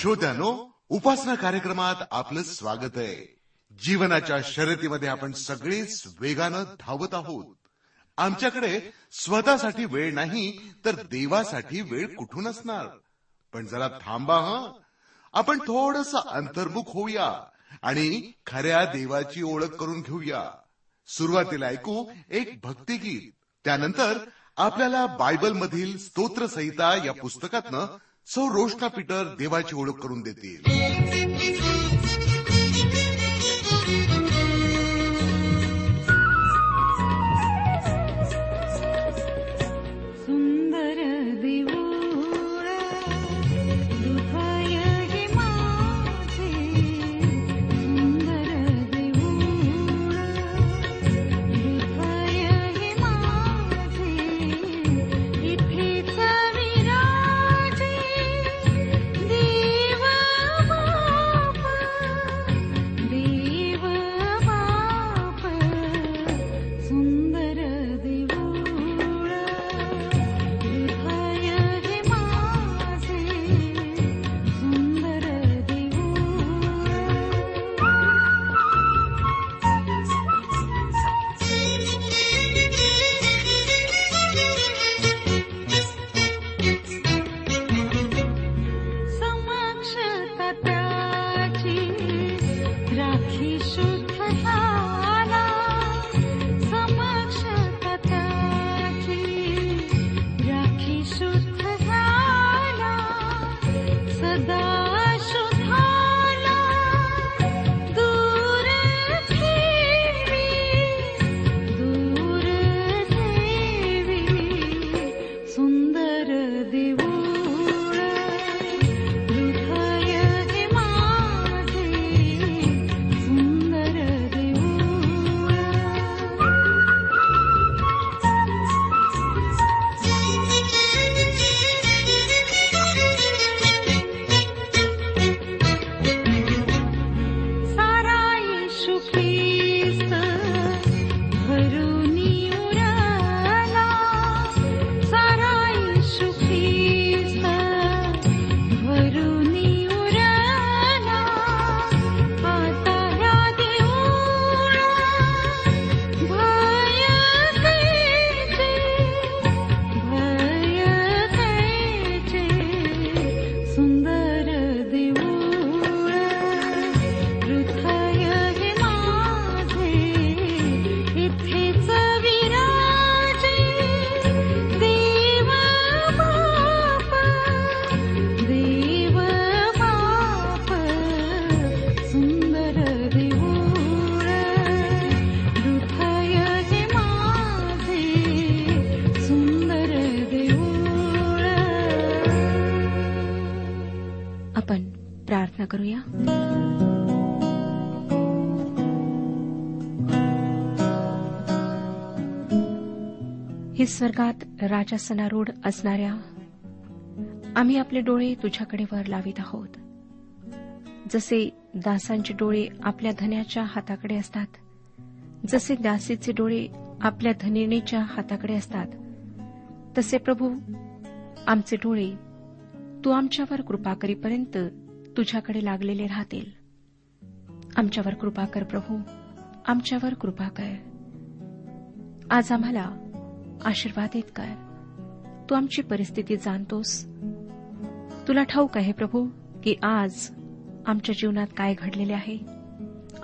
श्रोत्यानो उपासना कार्यक्रमात आपलं स्वागत आहे. जीवनाच्या शर्यतीमध्ये आपण सगळेच वेगानं धावत आहोत. आमच्याकडे स्वतःसाठी वेळ नाही तर देवासाठी वेळ कुठून असणार? पण जरा थांबा हा. आपण थोडस अंतर्मुख होऊया आणि खऱ्या देवाची ओळख करून घेऊया. सुरुवातीला ऐकू एक भक्तिगीत. त्यानंतर आपल्याला बायबल मधील स्तोत्रसहिता या पुस्तकातनं सौ रोशना पीटर देवाची ओळख करून देतील. स्वर्गात राजासनारूढ असणाऱ्या आम्ही आपले डोळे तुझ्याकडे वर लावित आहोत. जसे दासांचे डोळे आपल्या धन्याच्या हाताकडे असतात जसे दासीचे डोळे आपल्या धनिणीच्या हाताकडे असतात तसे प्रभू आमचे डोळे तू आमच्यावर कृपा करीपर्यंत तुझ्याकडे लागलेले राहतील. आमच्यावर कृपा कर प्रभू आमच्यावर कृपा कर. आज आम्हाला आशीर्वादित कर. तू आमची परिस्थिती जाणतोस. तुला ठाऊक आहे प्रभू की आज आमच्या जीवनात काय घडलेले आहे?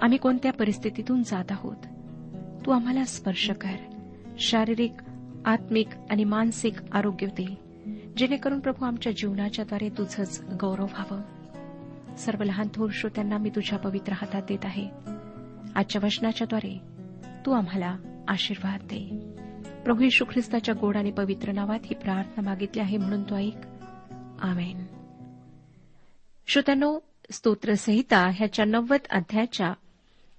आम्ही कोणत्या परिस्थितीतून जात आहोत? तू आम्हाला स्पर्श कर. शारीरिक आत्मिक आणि मानसिक आरोग्य दे. जेणेकरून प्रभू आमच्या जीवनाच्याद्वारे तुझंच गौरव व्हावं. सर्व लहान थोर श्रोत्यांना मी तुझ्या पवित्र हातात देत आहे. आजच्या वचनाच्याद्वारे तू आम्हाला आशीर्वाद दे. प्रभू येशू ख्रिस्ताच्या गोड आणि पवित्र नावात ही प्रार्थना मागितली आहे म्हणून तो ऐक. आमेन. श्रोत्यानो स्तोत्रसंहिता ह्याच्या नव्वद अध्यायाच्या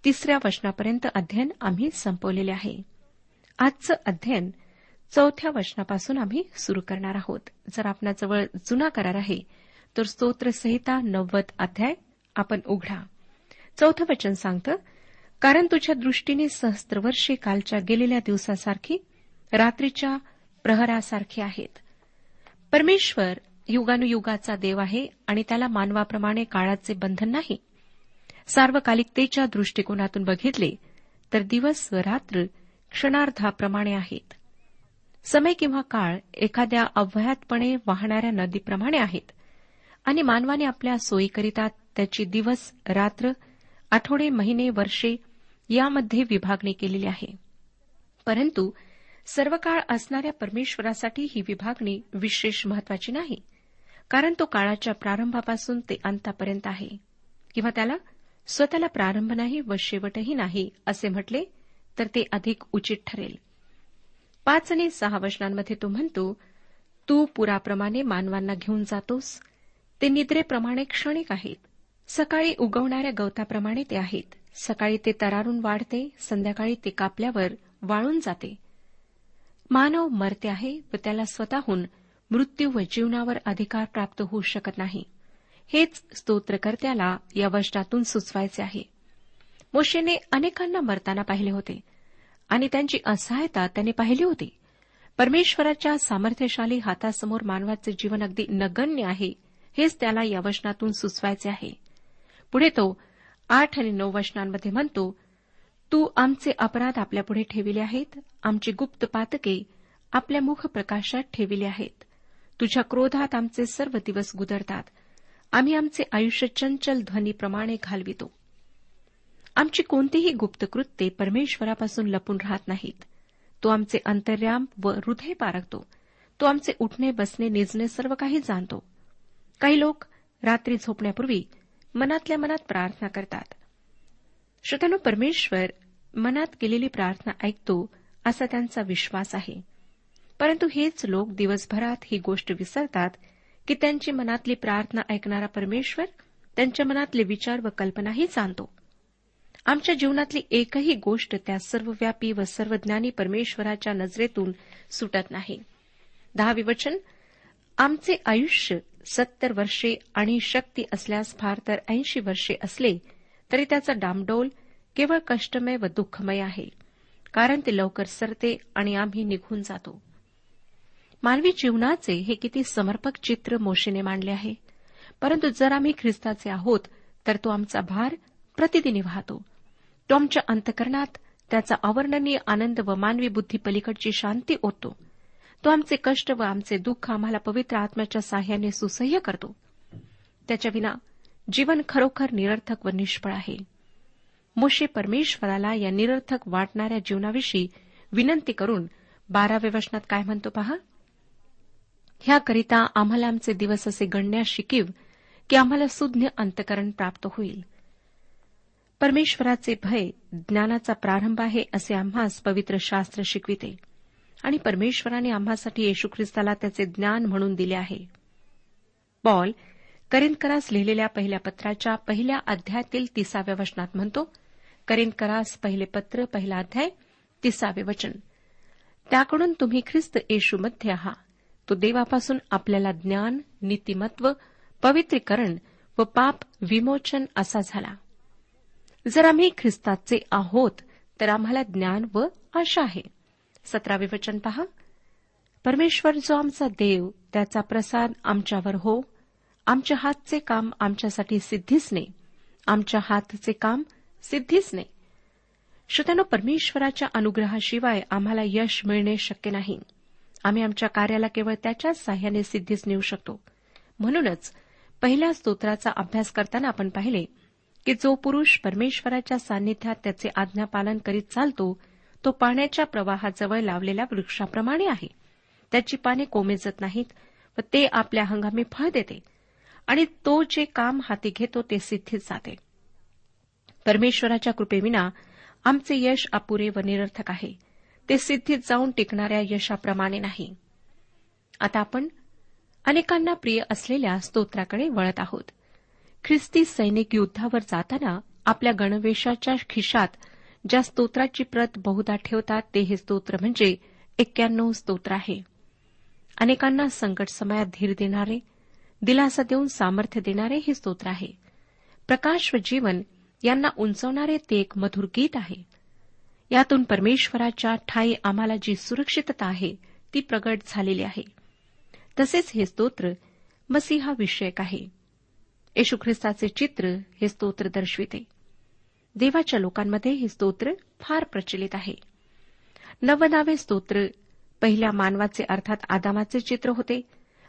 तिसऱ्या वचनापर्यंत अध्ययन आम्ही संपवलेले आहे. आजचं अध्ययन चौथ्या वचनापासून आम्ही सुरू करणार आहोत. जर आपणाजवळ जुना करार आहे तर स्तोत्रसंहिता नव्वद अध्याय आपण उघडा. चौथं वचन सांगतं कारण तुझ्या दृष्टीने सहस्त्रवर्षे कालच्या गेलेल्या दिवसासारखी रात्रीच्या प्रहरासारखे आहेत. परमेश्वर युगानुयुगाचा देव आहे आणि त्याला मानवाप्रमाणे काळाचे बंधन नाही. सार्वकालिकतेच्या दृष्टिकोनातून बघितले तर दिवस व रात्र क्षणार्धाप्रमाणे आहेत. समय किंवा काळ एखाद्या अवयातपणे वाहणाऱ्या नदीप्रमाणे आहेत आणि मानवाने आपल्या सोयीकरिता त्याची दिवस रात्र आठवडे महिने वर्षे यामध्ये विभागणी केलेली आहे. परंतु सर्व काळ असणाऱ्या परमेश्वरासाठी ही विभागणी विशेष महत्वाची नाही कारण तो काळाच्या प्रारंभापासून ते अंतापर्यंत आहे किंवा त्याला स्वतःला प्रारंभ नाही व शेवटही नाही असे म्हटले तर ते अधिक उचित ठरेल. पाच आणि सहा वचनांमध्ये तो म्हणतो तू पुराप्रमाणे मानवांना घेऊन जातोस. ते निद्रेप्रमाणे क्षणिक आहेत. सकाळी उगवणाऱ्या गवताप्रमाणे ते आहेत. सकाळी ते तरारून वाढते संध्याकाळी ते कापल्यावर वाळून जाते. मानव मरते आहे व त्याला स्वतःहून मृत्यू व जीवनावर अधिकार प्राप्त होऊ शकत नाही. हेच स्तोत्रकर्त्याला या वचनातून सुचवायचे आहे. मोशेने अनेकांना मरताना पाहिले होते आणि त्यांची असहायता त्याने पाहिली होती. परमेश्वराच्या सामर्थ्यशाली हातासमोर मानवाचे जीवन अगदी नगण्य आहे हेच त्याला या वचनातून सुचवायचे आहे. पुढे तो आठ आणि नऊ वचनांमध्ये म्हणतो तू आमचे अपराध आपल्यापुढे ठेविले आहेत आमची गुप्त पातके आपल्या मुख प्रकाशात ठेविले आहेत. तुझ्या क्रोधात आमचे सर्व दिवस गुदरतात. आम्ही आमचे आयुष्य चंचल ध्वनीप्रमाणे घालवितो. आमची कोणतीही गुप्त कृत्ये परमेश्वरापासून लपून राहत नाहीत. तो आमचे अंतर्याम व हृदय पारखतो तो आमचे उठणे बसणे निजणे सर्व काही जाणतो. काही लोक रात्री झोपण्यापूर्वी मनातल्या मनात प्रार्थना करतात. श्रोत्यानो परमेश्वर मनात केलेली प्रार्थना ऐकतो असा त्यांचा विश्वास आहे. परंतु हेच लोक दिवसभरात ही गोष्ट विसरतात की त्यांची मनातली प्रार्थना ऐकणारा परमेश्वर त्यांच्या मनातले विचार व कल्पनाही जाणतो. आमच्या जीवनातली एकही गोष्ट त्या सर्वव्यापी व सर्वज्ञानी परमेश्वराच्या नजरेतून सुटत नाही. दहावी वचन आमचे आयुष्य सत्तर वर्षे आणि शक्ती असल्यास फार तर ऐंशी वर्षे असले तरी त्याचा डामडोल केवळ कष्टमय व दुःखमय आहे. कारण ते लवकर सरते आणि आम्ही निघून जातो. मानवी जीवनाचे हे किती समर्पक चित्र मोशीने मांडले आहे. परंतु जर आम्ही ख्रिस्ताचे आहोत तर तो आमचा भार प्रतिदिनी वाहतो. तो आमच्या अंतकरणात त्याचा अवर्णनीय आनंद व मानवी बुद्धी पलीकडची शांती ओततो. तो आमचे कष्ट व आमचे दुःख आम्हाला पवित्र आत्म्याच्या साह्याने सुसह्य करतो. त्याच्याविना जीवन खरोखर निरर्थक व निष्फळ आहे. मोशे परमेश्वराला या निरर्थक वाटणाऱ्या जीवनाविषयी विनंती करून बाराव्या वचनात काय म्हणतो पहा? ह्याकरिता आम्हाला आमचे दिवस असे गणण्यास शिकीव की आम्हाला सुज्ञ अंतकरण प्राप्त होईल. परमेश्वराचे भय ज्ञानाचा प्रारंभ आहे असे आम्हास पवित्र शास्त्र शिकविते आणि परमेश्वराने आम्हासाठी येशू ख्रिस्ताला त्याचे ज्ञान म्हणून दिले आहे. पॉल करिंदकरास लिहिलेल्या पहिल्या पत्राच्या पहिल्या अध्यायातील तिसाव्या वचनात म्हणतो करिंदकरास पहिले पत्र पहिला अध्याय तिसावे वचन. त्याकडून तुम्ही ख्रिस्त येशूमध्ये आहात तो देवापासून आपल्याला ज्ञान नीतिमत्व पवित्रीकरण व पाप विमोचन असा झाला. जर आम्ही ख्रिस्ताचे आहोत तर आम्हाला ज्ञान व आशा आहे. सतरावे वचन पहा. परमेश्वर जो आमचा देव त्याचा प्रसाद आमच्यावर हो. आमच्या हातचे काम आमच्यासाठी सिद्धीच नाही. आमच्या हातचे काम सिद्धीच नाही. श्रोत्यानो परमेश्वराच्या अनुग्रहाशिवाय आम्हाला यश मिळणे शक्य नाही. आम्ही आमच्या कार्याला केवळ त्याच्याच साह्याने सिद्धीच नेऊ शकतो. म्हणूनच पहिल्या स्तोत्राचा अभ्यास करताना आपण पाहिले की जो पुरुष परमेश्वराच्या सान्निध्यात त्याचे आज्ञापालन करीत चालतो तो पाण्याच्या प्रवाहाजवळ लावलेल्या वृक्षाप्रमाणे आहे. त्याची पाने कोमेजत नाहीत व ते आपल्या हंगामी फळ देते. आणि तो जे काम हाती घेतो ते सिद्धीत जाते. परमेश्वराच्या कृपेविना आमचे यश अपुरे व निरर्थक आहे. ते सिद्धीत जाऊन टिकणाऱ्या यशाप्रमाणे नाही. आता आपण अनेकांना प्रिय असलेल्या स्तोत्राकडे वळत आहोत. ख्रिस्ती सैनिक युद्धावर जाताना आपल्या गणवेशाच्या खिशात ज्या स्तोत्राची प्रत बहुधा ठेवतात ते हे स्तोत्र म्हणजे एक्क्याण्णव स्तोत्र आहे. अनेकांना संकट समयात धीर देणारे दिलासा देऊन सामर्थ्य देणारे हे स्तोत्र आहे. प्रकाश व जीवन यांना उंचवणारे ते एक मधुर गीत आहे. यातून परमेश्वराच्या ठाई आम्हाला जी सुरक्षितता आहे ती प्रगट झालेली आहे. तसेच हे स्तोत्र मसीहा विषयक आहे. येशू ख्रिस्ताचे चित्र हे स्तोत्र दर्शविते. देवाच्या लोकांमध्ये हे स्तोत्र फार प्रचलित आहे. नवनावे स्तोत्र पहिल्या मानवाचे अर्थात आदामाचे चित्र होते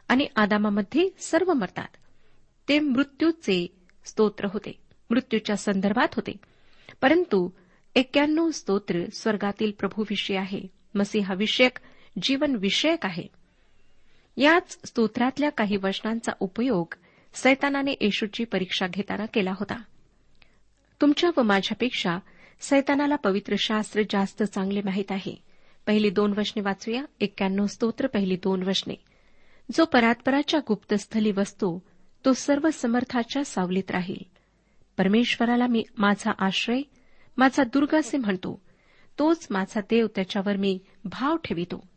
आणि आदामामध्ये सर्व मरतात. ते मृत्यूचे स्तोत्र होते. मृत्यूच्या संदर्भात होते. परंतु एक्क्याण्णव स्तोत्र स्वर्गातील प्रभूविषयी आहे. मसीहाविषयक जीवन विषयक आहे. याच स्तोत्रातल्या काही वचनांचा उपयोग सैतानाने येशूची परीक्षा घेताना केला होता. तुमच्या व माझ्यापेक्षा सैतानाला पवित्र शास्त्र जास्त चांगले माहीत आहे. पहिली दोन वचने वाचूया. एक्क्याण्णव स्तोत्र पहिली दोन वचने. जो परात्पराच्या गुप्तस्थली वसतो तो सर्व समर्थाच्या सावलीत राहील. परमेश्वराला मी माझा आश्रय माझा दुर्ग असे म्हणतो. तोच माझा देव त्याच्यावर मी भाव ठेवितो.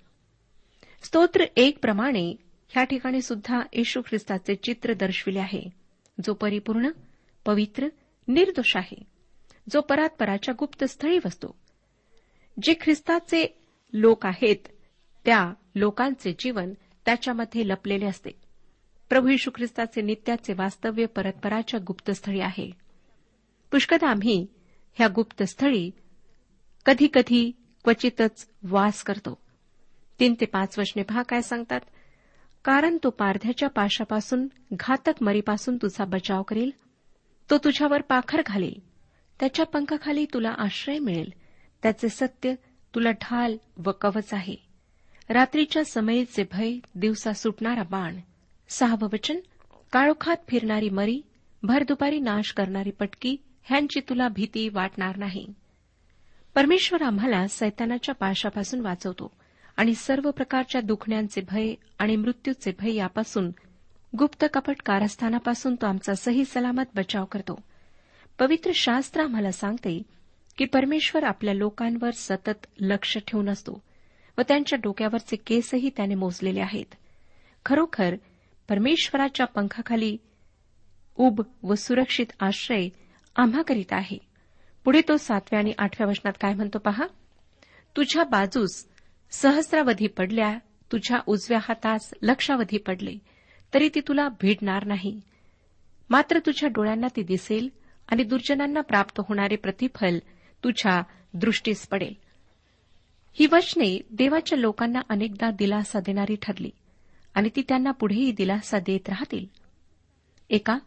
स्तोत्र एक प्रमाणे ह्या ठिकाणी सुद्धा येशू ख्रिस्ताचे चित्र दर्शविले आहे. जो परिपूर्ण पवित्र निर्दोष आहे. जो परात्पराच्या गुप्तस्थळी बसतो जे ख्रिस्ताचे लोक आहेत त्या लोकांचे जीवन त्याच्यामध्ये लपलेले असते. प्रभू यशू ख्रिस्ताचे नित्याचे वास्तव्य परतपराच्या गुप्तस्थळी आहे. पुष्कदा आम्ही ह्या गुप्तस्थळी कधी कधी क्वचितच वास करतो. तीन ते पाच वचने पहा काय सांगतात. कारण तो पारध्याच्या पाशापासून घातक मरीपासून तुझा बचाव करेल. तो तुझ्यावर पाखर घालेल. त्याच्या पंखाखाली तुला आश्रय मिळेल. त्याचे सत्य तुला ढाल व कवच आहे. रात्रीच्या समयीचे भय दिवसा सुटणारा बाण. सहावं वचन काळोखात फिरणारी मरी भर दुपारी नाश करणारी पटकी ह्यांची तुला भीती वाटणार नाही. परमेश्वर आम्हाला सैतानाच्या पाशापासून वाचवतो आणि सर्व प्रकारच्या दुखण्यांचे भय आणि मृत्यूचे भय यापासून गुप्त कपट कारस्थानापासून तो आमचा सही सलामत बचाव करतो. पवित्र शास्त्र आम्हाला सांगते की परमेश्वर आपल्या लोकांवर सतत लक्ष ठेवून असतो व त्यांच्या डोक्यावरचे केसही त्याने मोजलेले आहेत. खरोखर परमेश्वराच्या पंखाखाली उब व सुरक्षित आश्रय आम्हाकरिता आहे. पुढे तो सातव्या आणि आठव्या वचनात काय म्हणतो पहा? तुझ्या बाजूस सहस्रावधी पडल्या तुझ्या उजव्या हातास लक्षावधी पडले तरी ती तुला भिडणार नाही. मात्र तुझ्या डोळ्यांना ती दिसेल आणि दुर्जनांना प्राप्त होणारे प्रतिफल तुझ्या दृष्टीस पडेल. ही वचने देवाच्या लोकांना अनेकदा दिलासा देणारी ठरली आणि ती त्यांना पुढेही दिलासा देत राहतील. एका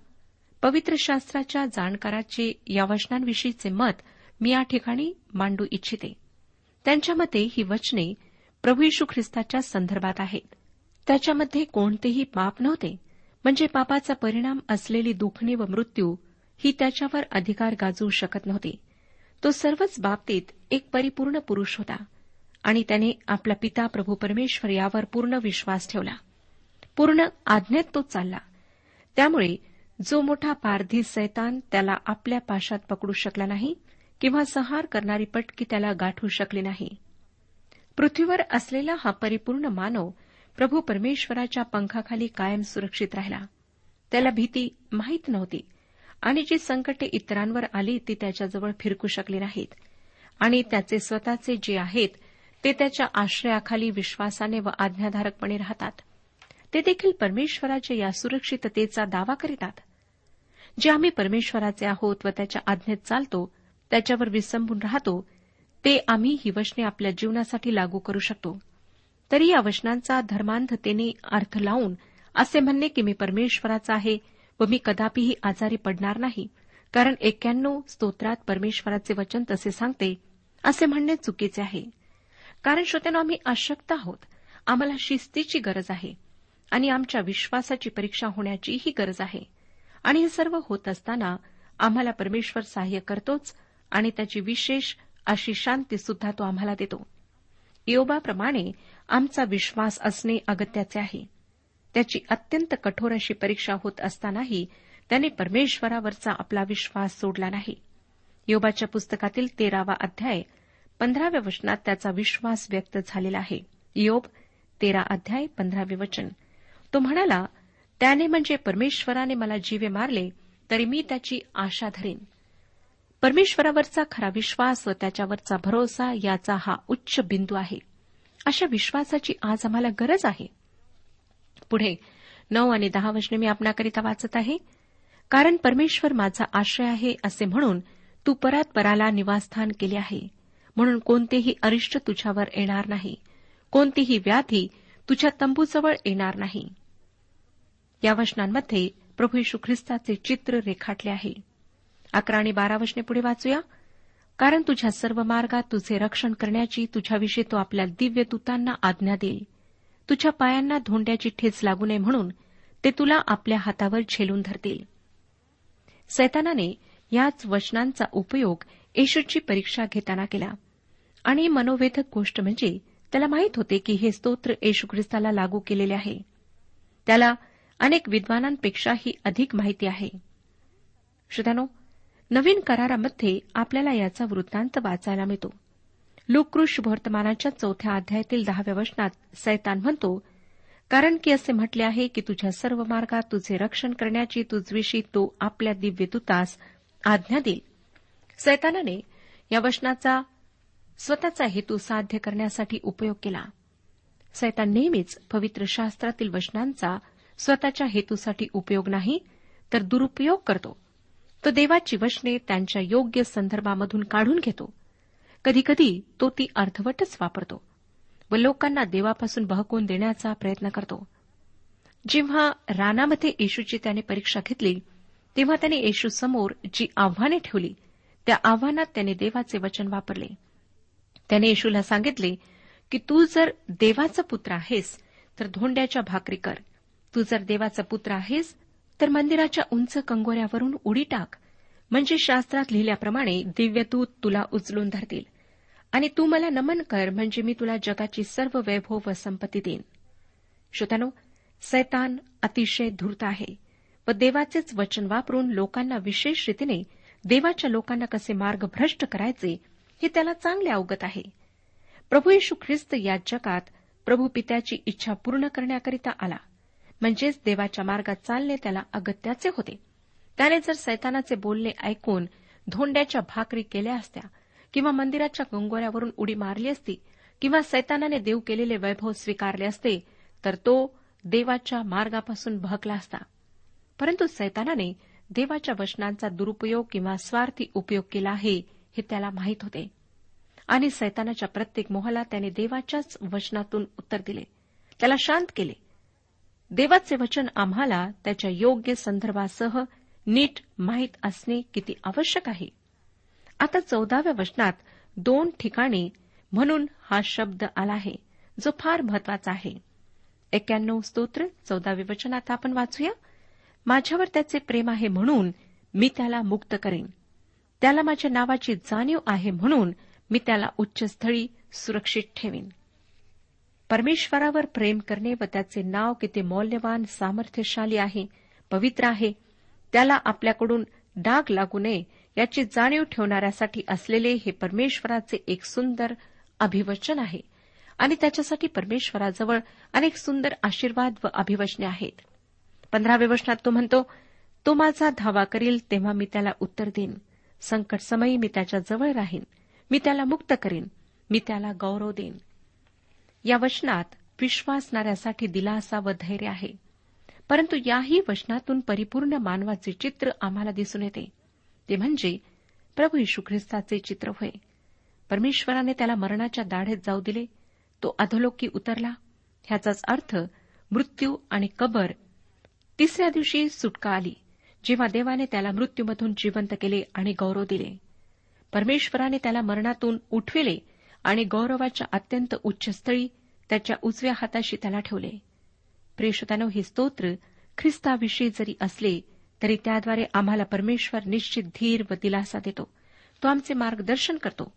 पवित्र शास्त्राच्या जाणकाराचे या वचनांविषयीचे मत मी या ठिकाणी मांडू इच्छिते. त्यांच्या मते ही वचने प्रभू यशू ख्रिस्ताच्या संदर्भात आहेत. त्याच्यामध्ये कोणतेही पाप नव्हते म्हणजे पापाचा परिणाम असलेली दुखणे व मृत्यू ही त्याच्यावर अधिकार गाजवू शकत नव्हती. तो सर्वच बाबतीत एक परिपूर्ण पुरुष होता आणि त्याने आपला पिता प्रभू परमेश्वर यावर पूर्ण विश्वास ठेवला. पूर्ण आज्ञेत तो चालला. त्यामुळे जो मोठा पारधी सैतान त्याला आपल्या पाशात पकडू शकला नाही किंवा संहार करणारी पटकी त्याला गाठू शकली नाही. पृथ्वीवर असलेला हा परिपूर्ण मानव प्रभू परमेश्वराच्या पंखाखाली कायम सुरक्षित राहिला. त्याला भीती माहीत नव्हती आणि जी संकटे इतरांवर आली ती त्याच्याजवळ फिरकू शकली नाहीत. आणि त्याचे स्वतःचे जे आहेत ते त्याच्या आश्रयाखाली विश्वासाने व आज्ञाधारकपणे राहतात. ते देखील परमेश्वराच्या या सुरक्षिततेचा दावा करीतात. जे आम्ही परमेश्वराचे आहोत व त्याच्या आज्ञेत चालतो त्याच्यावर विसंबून राहतो ते आम्ही ही वचने आपल्या जीवनासाठी लागू करू शकतो. तरी या वचनांचा धर्मांधतेने अर्थ लावून असे म्हणणे की मी परमेश्वराचा आहे व मी कदापिही आजारी पडणार नाही कारण एक्क्याण्णव स्तोत्रात परमेश्वराचे वचन तसे सांगते असे म्हणणे चुकीचे आहे. कारण श्रोत्यानं आम्ही अशक्त आहोत. आम्हाला शिस्तीची गरज आहे. आणि आमच्या विश्वासाची परीक्षा होण्याचीही गरज आहे. आणि हे सर्व होत असताना आम्हाला परमेश्वर सहाय्य करतोच आणि त्याची विशेष अशी शांती सुद्धा तो आम्हाला देतो. योबाप्रमाणे आमचा विश्वास असणे अगत्याचे आहे. त्याची अत्यंत कठोर अशी परीक्षा होत असतानाही त्याने परमेश्वरावरचा आपला विश्वास सोडला नाही. योबाच्या पुस्तकातील तेरावा अध्याय पंधराव्या वचनात त्याचा विश्वास व्यक्त झालेला आहे. योब तेरा अध्याय पंधरावे वचन. तो म्हणाला त्याने म्हणजे परमेश्वराने मला जीवे मारले तरी मी त्याची आशा धरेन. परमेश्वरावरचा खरा विश्वास व त्याच्यावरचा भरोसा याचा हा उच्च बिंदू आहे. अशा विश्वासाची आज आम्हाला गरज आहे. पुढे नऊ आणि दहा वचने मी आपणाकरिता वाचत आहे. कारण परमेश्वर माझा आश्रय आहे असे म्हणून तू परत पराला निवासस्थान केले आहे. म्हणून कोणतेही अरिष्ट तुझ्यावर येणार नाही. कोणतीही व्याधी तुझ्या तंबूजवळ येणार नाही. या वचनांमध्ये प्रभू यशू ख्रिस्ताचे चित्र रेखाटले आहे. अकरा आणि बारा वचने पुढे वाचूया. कारण तुझ्या सर्व मार्गात तुझे रक्षण करण्याची तुझ्याविषयी तो आपल्या दिव्य दूतांना आज्ञा देईल. तुझ्या पायांना धोंड्याची ठेच लागू नये म्हणून ते तुला आपल्या हातावर झेलून धरतील. सैतानाने याच वचनांचा उपयोग येशूची परीक्षा घेताना केला. आणि मनोवेधक गोष्ट म्हणजे त्याला माहीत होते की हे स्तोत्र येशू ख्रिस्ताला लागू केलेले आहे. त्याला अनेक विद्वानांपेक्षाही अधिक माहिती आहे. श्रोत्यानो नवीन करारामध्ये आपल्याला याचा वृत्तांत वाचायला मिळतो. लुकृष वर्तमानाच्या चौथ्या अध्यायातील दहाव्या वचनात सैतान म्हणतो कारण की असे म्हटले आहे की तुझ्या सर्व मार्गात तुझे रक्षण करण्याची तुझविषयी तो आपल्या दिव्य दूतास आज्ञा देईल. सैतानाने या वचनाचा स्वतःचा हेतू साध्य करण्यासाठी उपयोग केला. सैतान नेहमीच पवित्र शास्त्रातील वचनांचा स्वतःच्या हेतूसाठी उपयोग नाही तर दुरुपयोग करतो. तो देवाची वचने त्यांच्या योग्य संदर्भामधून काढून घेतो. कधीकधी तो ती अर्धवटच वापरतो व लोकांना देवापासून बहकून देण्याचा प्रयत्न करतो. जेव्हा रानामध्ये येशूची त्याने परीक्षा घेतली तेव्हा त्याने येशू समोर जी आव्हाने ठेवली त्या आव्हानात त्याने देवाचे वचन वापरले. त्याने येशूला सांगितले की तू जर देवाचा पुत्र आहेस तर धोंड्याच्या भाकरी कर. तू जर देवाचा पुत्र आहेस तर मंदिराच्या उंच कंगोऱ्यावरून उडी टाक. म्हणजे शास्त्रात लिहिल्याप्रमाणे दिव्यदूत तुला उचलून धरतील. आणि तू मला नमन कर म्हणजे मी तुला जगाची सर्व वैभव व संपत्ती देईन. श्रोत्यानो सैतान अतिशय धूर्त आहे व देवाचेच वचन वापरून लोकांना विशेष रीतीने देवाच्या लोकांना कसे मार्ग भ्रष्ट करायचे हे त्याला चांगले अवगत आहे. प्रभू येशू ख्रिस्त या जगात प्रभू पित्याची इच्छा पूर्ण करण्याकरिता आला. म्हणजेच देवाच्या मार्गात चालणे त्याला अगत्याचे होते. त्याने जर सैतानाचे बोलणे ऐकून धोंड्याच्या भाकरी केल्या असत्या किंवा मंदिराच्या गंगोऱ्यावरून उडी मारली असती किंवा सैतानाने देव केलेले वैभव स्वीकारले असते तर तो देवाच्या मार्गापासून भकला असता. परंतु सैतानाने देवाच्या वचनांचा दुरुपयोग किंवा स्वार्थी उपयोग केला आहे हे त्याला माहीत होते. आणि सैतानाच्या प्रत्येक मोहाला त्याने देवाच्याच वचनातून उत्तर दिले. त्याला शांत केले. देवाचे वचन आम्हाला त्याच्या योग्य संदर्भासह नीट माहीत असणे किती आवश्यक आहे. आता चौदाव्या वचनात दोन ठिकाणी म्हणून हा शब्द आला आहे जो फार महत्त्वाचा आहे. एक्याण्णव स्तोत्र चौदावे वचन आता आपण वाचूया. माझ्यावर त्याचे प्रेम आहे म्हणून मी त्याला मुक्त करेन. त्याला माझ्या नावाची जाणीव आहे म्हणून मी त्याला उच्चस्थळी सुरक्षित ठेवीन. परमेश्वरावर प्रेम करणे व त्याचे नाव किती मौल्यवान सामर्थ्यशाली आहे पवित्र आहे त्याला आपल्याकडून डाग लागू नये याची जाणीव ठेवणाऱ्यासाठी असलेले हे परमेश्वराचे एक सुंदर अभिवचन आहे. आणि त्याच्यासाठी परमेश्वराजवळ अनेक सुंदर आशीर्वाद व अभिवचने आहेत. पंधराव्या वचनात तो म्हणतो तो माझा धावा करील तेव्हा मी त्याला उत्तर देईन. संकट समयी मी त्याच्याजवळ राहीन. मी त्याला मुक्त करीन. मी त्याला गौरव देईन. या वचनात विश्वासणाऱ्यासाठी दिलासा व धैर्य आहे. परंतु याही वचनातून परिपूर्ण मानवाचे चित्र आम्हाला दिसून येते. ते म्हणजे प्रभू यशू ख्रिस्ताचे चित्र होय. परमेश्वराने त्याला मरणाच्या दाढेत जाऊ दिले. तो अधोलोकी उतरला. ह्याचाच अर्थ मृत्यू आणि कबर तिसऱ्या दिवशी सुटका आली जेव्हा देवाने त्याला मृत्यूमधून जिवंत केले आणि गौरव दिले. परमेश्वराने त्याला मरणातून उठविले आणि गौरवाच्या अत्यंत उच्चस्थळी त्याच्या उजव्या हाताशी त्याला ठेवले. प्रेषतानो हे स्तोत्र ख्रिस्ताविषयी जरी असले तरी त्याद्वारे आम्हाला परमेश्वर निश्चित धीर व दिलासा देतो. तो आमचे मार्गदर्शन करतो.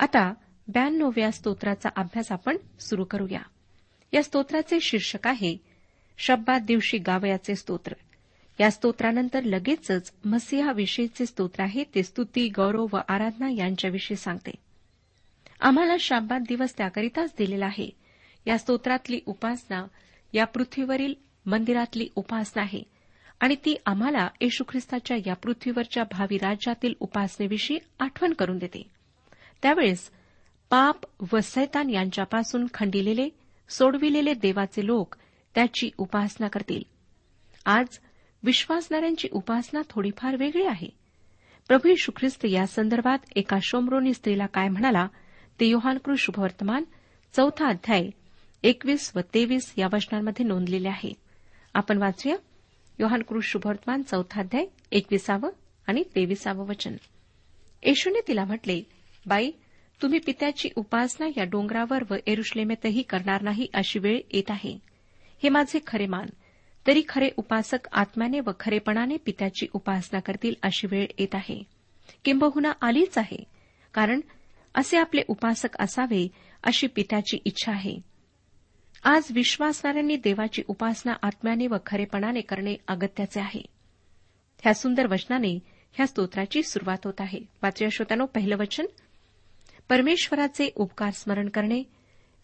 आता ब्याण्णव्या स्तोत्राचा अभ्यास आपण सुरू करूया. या स्तोत्राचे शीर्षक आहे शब्दात दिवशी गावयाचे स्तोत्र. या स्तोत्रानंतर लगेचच मसिहाविषयीचे स्तोत्र आहे ते स्तुती गौरव व आराधना यांच्याविषयी सांगते. आम्हाला शाब्बात दिवस त्याकरिताच दिलेला आहे. या स्तोत्रातली उपासना या पृथ्वीवरील मंदिरातली उपासना आहे. आणि ती आम्हाला येशू ख्रिस्ताच्या या पृथ्वीवरच्या भावी राज्यातील उपासनेविषयी आठवण करून देते. त्यावेळेस पाप व सैतान यांच्यापासून खंडिलेले सोडविलेले देवाचे लोक त्याची उपासना करतील. आज विश्वासणाऱ्यांची उपासना थोडीफार वेगळी आहे. प्रभू ख्रिस्त या संदर्भात एका शोमरोनी स्त्रीला काय म्हणाला? ते योहानकृ शुभवर्तमान चौथा अध्याय एकवीस व तेवीस या वचनांमध्ये नोंदलेले आहे. आपण वाचूया. योहानकृ शुभवर्तमान चौथा अध्याय एकविसावं आणि तेविसावं वचन. येशूने तिला म्हटले बाई तुम्ही पित्याची उपासना या डोंगरावर व एरुश्लेमेतही करणार नाही अशी वेळ येत आहे. हे माझे खरे मान. तरी खरे उपासक आत्म्याने व खरेपणाने पित्याची उपासना करतील अशी वेळ येत आहे. किंबहुना आलीच आहे. कारण असे आपले उपासक असावे अशी पित्याची इच्छा आहे. आज विश्वासणाऱ्यांनी देवाची उपासना आत्म्याने व खरेपणाने करणे अगत्याचे आहे. ह्या सुंदर वचनाने ह्या स्तोत्राची सुरुवात होत आहे. वाचूया श्रोत्यानो पहिलं वचन परमेश्वराचे उपकार स्मरण करणे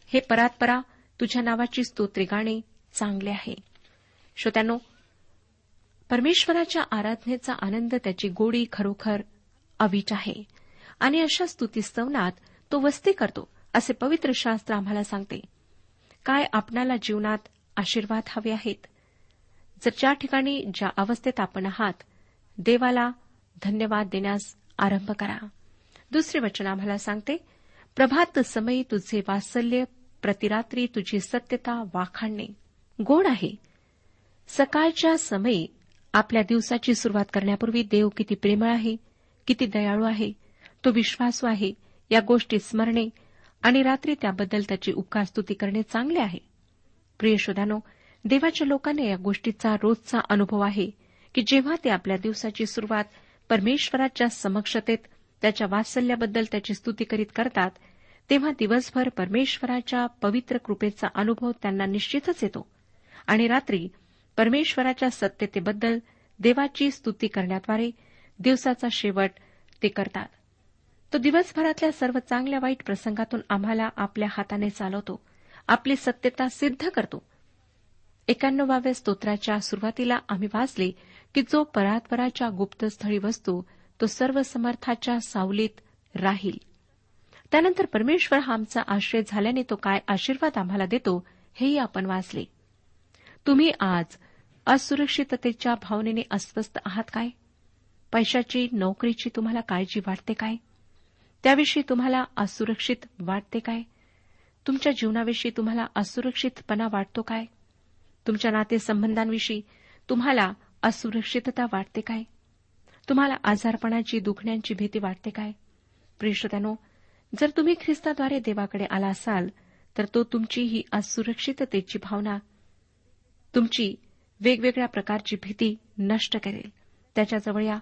हे परात्परा तुझ्या नावाची स्तोत्रे गाणे चांगले आहे. श्रोत्यानो परमेश्वराच्या आराधनेचा आनंद त्याची गोडी खरोखर अवीट आहे. आणि अशा स्तुतीस्तवनात तो वस्ती करतो असे पवित्र शास्त्र आम्हाला सांगते. काय आपणाला जीवनात आशीर्वाद हवे आहेत? जर ज्या ठिकाणी ज्या अवस्थेत आपण आहात देवाला धन्यवाद देण्यास आरंभ करा. दुसरे वचन आम्हाला सांगते प्रभात समयी तुझे वात्सल्य प्रतिरात्री तुझी सत्यता वाखाणणे. गोड आहे. सकाळच्या समयी आपल्या दिवसाची सुरुवात करण्यापूर्वी देव किती प्रेमळ आहे किती दयाळू आहे. तो विश्वासू आहे. या गोष्टी स्मरणे आणि रात्री त्याबद्दल त्याची उपकारस्तुती करणे चांगले आहे. प्रिय शोधानो देवाच्या लोकांना या गोष्टीचा रोजचा अनुभव आहे की जेव्हा ते आपल्या दिवसाची सुरुवात परमेश्वराच्या समक्षतेत त्याच्या वात्सल्याबद्दल त्याची स्तुती करीत करतात तेव्हा दिवसभर परमेश्वराच्या पवित्र कृपेचा अनुभव त्यांना निश्चितच येतो. आणि रात्री परमेश्वराच्या सत्यतेबद्दल देवाची स्तुती करण्याद्वारे दिवसाचा शेवट ते करतात. तो दिवसभरातल्या सर्व चांगल्या वाईट प्रसंगातून आम्हाला आपल्या हाताने चालवतो आपली सत्यता सिद्ध करतो. एकाण्णवाव्या स्तोत्राच्या सुरुवातीला आम्ही वाचले की जो परात्पराच्या गुप्तस्थळी वस्तू तो सर्व समर्थाच्या सावलीत राहील. त्यानंतर परमेश्वर हा आमचा आश्रय झाल्याने तो काय आशीर्वाद आम्हाला देतो हेही आपण वाचले. तुम्ही आज असुरक्षिततेच्या भावनेने अस्वस्थ आहात काय? पैशाची नोकरीची तुम्हाला काळजी वाटते काय? त्याविषयी तुम्हाला असुरक्षित वाटते काय? तुमच्या जीवनाविषयी तुम्हाला असुरक्षितपणा वाटतो काय? तुमच्या नातेसंबंधांविषयी तुम्हाला असुरक्षितता वाटते काय? तुम्हाला आजारपणाची दुखण्याची भीती वाटते काय? प्रियश्रोत्यानो जर तुम्ही ख्रिस्ताद्वारे देवाकडे आला असाल तर तो तुमची ही असुरक्षिततेची भावना तुमची वेगवेगळ्या प्रकारची भीती नष्ट करेल. त्याच्याजवळ या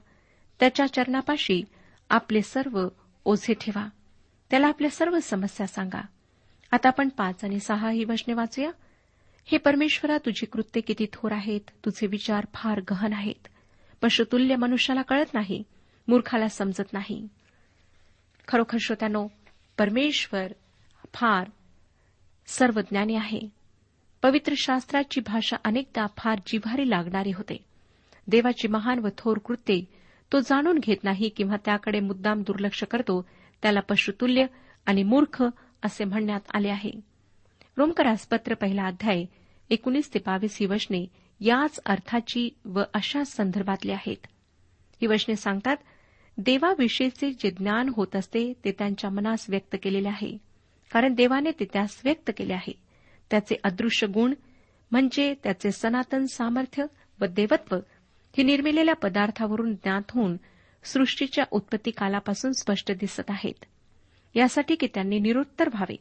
त्याच्या चरणापाशी आपले सर्व ओझे ठेवा. त्याला आपल्या सर्व समस्या सांगा. आता आपण पाच आणि सहा ही वचने वाचूया. हे परमेश्वरा तुझी कृत्य किती थोर आहेत तुझे विचार फार गहन आहेत. पशुतुल्य मनुष्याला कळत नाही मूर्खाला समजत नाही. खरोखर श्रोत्यानो परमेश्वर फार सर्वज्ञानी आहे. पवित्र शास्त्राची भाषा अनेकदा फार जिव्हारी लागणारी होते. देवाची महान व थोर कृत्ये तो जाणून घेत नाही किंवा त्याकडे मुद्दाम दुर्लक्ष करतो त्याला पशुतुल्य आणि मूर्ख असे म्हणण्यात आले आहे. रोमकरास पत्र पहिला अध्याय एकोणीस ते बावीस ही वचने याच अर्थाची व अशा संदर्भातली आहेत. ही वचने सांगतात देवाविषयीचे जे ज्ञान होत असते ते त्यांच्या मनास व्यक्त केलेले आहे. कारण देवाने ते त्यास व्यक्त केले आहे. त्याचे अदृश्य गुण म्हणजे त्याचे सनातन सामर्थ्य व देवत्व ही निर्मिलेल्या पदार्थावरून ज्ञात होऊन सृष्टीच्या उत्पत्ती कालापासून स्पष्ट दिसत आहेत. यासाठी की त्यांनी निरुत्तर व्हावे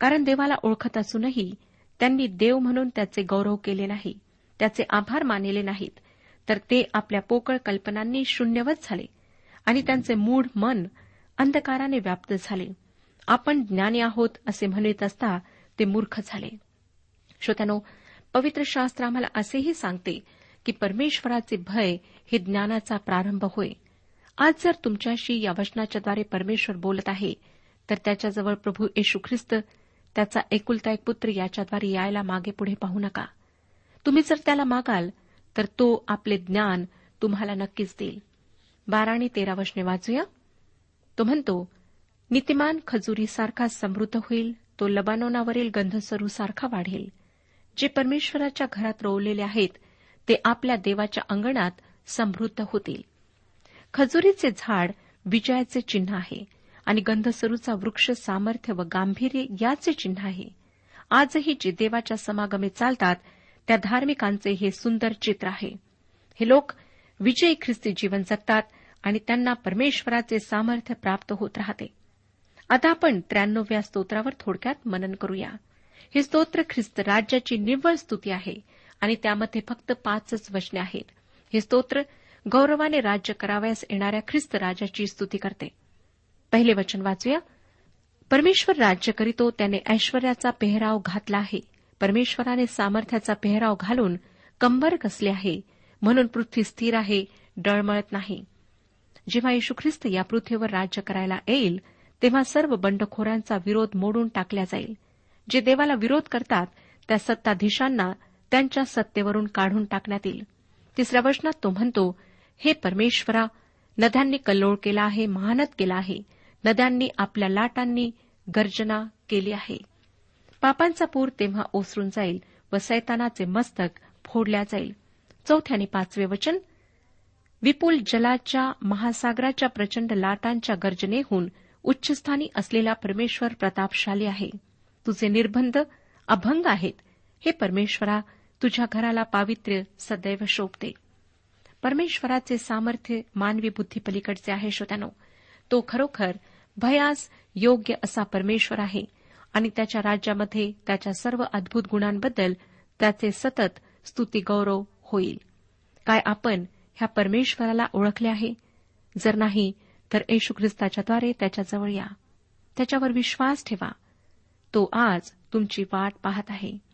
कारण देवाला ओळखत असूनही त्यांनी देव म्हणून त्याचे गौरव केले नाही त्याचे आभार मानले नाहीत. तर ते आपल्या पोकळ कल्पनांनी शून्यवत झाले आणि त्यांचे मूढ मन अंधकाराने व्याप्त झाले. आपण ज्ञानी आहोत असे म्हणत असता ते मूर्ख झाले. श्रोत्यानो पवित्र शास्त्र आम्हाला असेही सांगते की परमेश्वराचे भय हे ज्ञानाचा प्रारंभ होय. आज जर तुमच्याशी या वचनाच्याद्वारे परमेश्वर बोलत आहे तर त्याच्याजवळ प्रभू येशू ख्रिस्त त्याचा एकुलता एक पुत्र याच्याद्वारे यायला मागे पुढे पाहू नका. तुम्ही जर त्याला मागाल तर तो आपले ज्ञान तुम्हाला नक्कीच देईल. बारा आणि तेरा वशने वाचूया. तो म्हणतो नीतिमान खजुरीसारखा समृद्ध होईल तो लबानोनावरील गंधसरूसारखा वाढेल. जे परमेश्वराच्या घरात रोवलेले आहेत ते आपल्या देवाच्या अंगणात समृद्ध होतील. खजुरीचे झाड विजयाचे चिन्ह आहे आणि गंधसरूचा वृक्ष सामर्थ्य व गांभीर्य याचे चिन्ह आहे. आजही जे देवाच्या समागमे चालतात त्या धार्मिकांचे हे सुंदर चित्र आहे. हे लोक विजयी ख्रिस्ती जीवन जगतात आणि त्यांना परमेश्वराचे सामर्थ्य प्राप्त होत राहते. आता आपण त्र्याण्णव्या स्तोत्रावर थोडक्यात मनन करूया. हे स्तोत्र ख्रिस्त राज्याची निव्वळ स्तुती आहे. आणि त्यामध्ये फक्त पाचच वचने आहेत. हे स्तोत्र गौरवाने राज्य करावयास येणाऱ्या ख्रिस्त राजाची स्तुती करते. पहिले वचन वाचूया. परमेश्वर राज्य करीतो त्याने ऐश्वर्याचा पेहराव घातला आहे. परमेश्वराने सामर्थ्याचा पेहराव घालून कंबर कसले आहे. म्हणून पृथ्वी स्थिर आहे डळमळत नाही. जेव्हा येशू ख्रिस्त या पृथ्वीवर राज्य करायला येईल तेव्हा सर्व बंडखोरांचा विरोध मोडून टाकला जाईल. जे देवाला विरोध करतात त्या सत्ताधीशांना त्यांच्या सत्तेवरून काढून टाकण्यात येईल तिसऱ्या वचनात तो म्हणतो हे परमेश्वरा नद्यांनी कल्लोळ केला आहे महानत केला आहे. नद्यांनी आपल्या लाटांनी गर्जना केली आहे. पापांचा पूर तेव्हा ओसरून जाईल व सैतानाचे मस्तक फोडल्या जाईल. चौथ्याने पाचवे वचन विपुल जलाच्या महासागराच्या प्रचंड लाटांच्या गर्जनेहून उच्चस्थानी असलेला परमेश्वर प्रतापशाली आहे. तुझे निर्बंध अभंग आहेत. हे परमेश्वरा तुझ्या घराला पावित्र्य सदैव शोभते. परमेश्वराचे सामर्थ्य मानवी बुद्धीपलीकडचे आहे श्रोत्यानो. तो खरोखर भयास योग्य असा परमेश्वर आहे आणि त्याच्या राज्यामध्ये त्याच्या सर्व अद्भुत गुणांबद्दल त्याचे सतत स्तुती गौरव होईल. काय आपण ह्या परमेश्वराला ओळखले आहे? जर नाही तर येशू ख्रिस्ताच्याद्वारे त्याच्याजवळ या. त्याच्यावर विश्वास ठेवा. तो आज तुमची वाट पाहत आहे.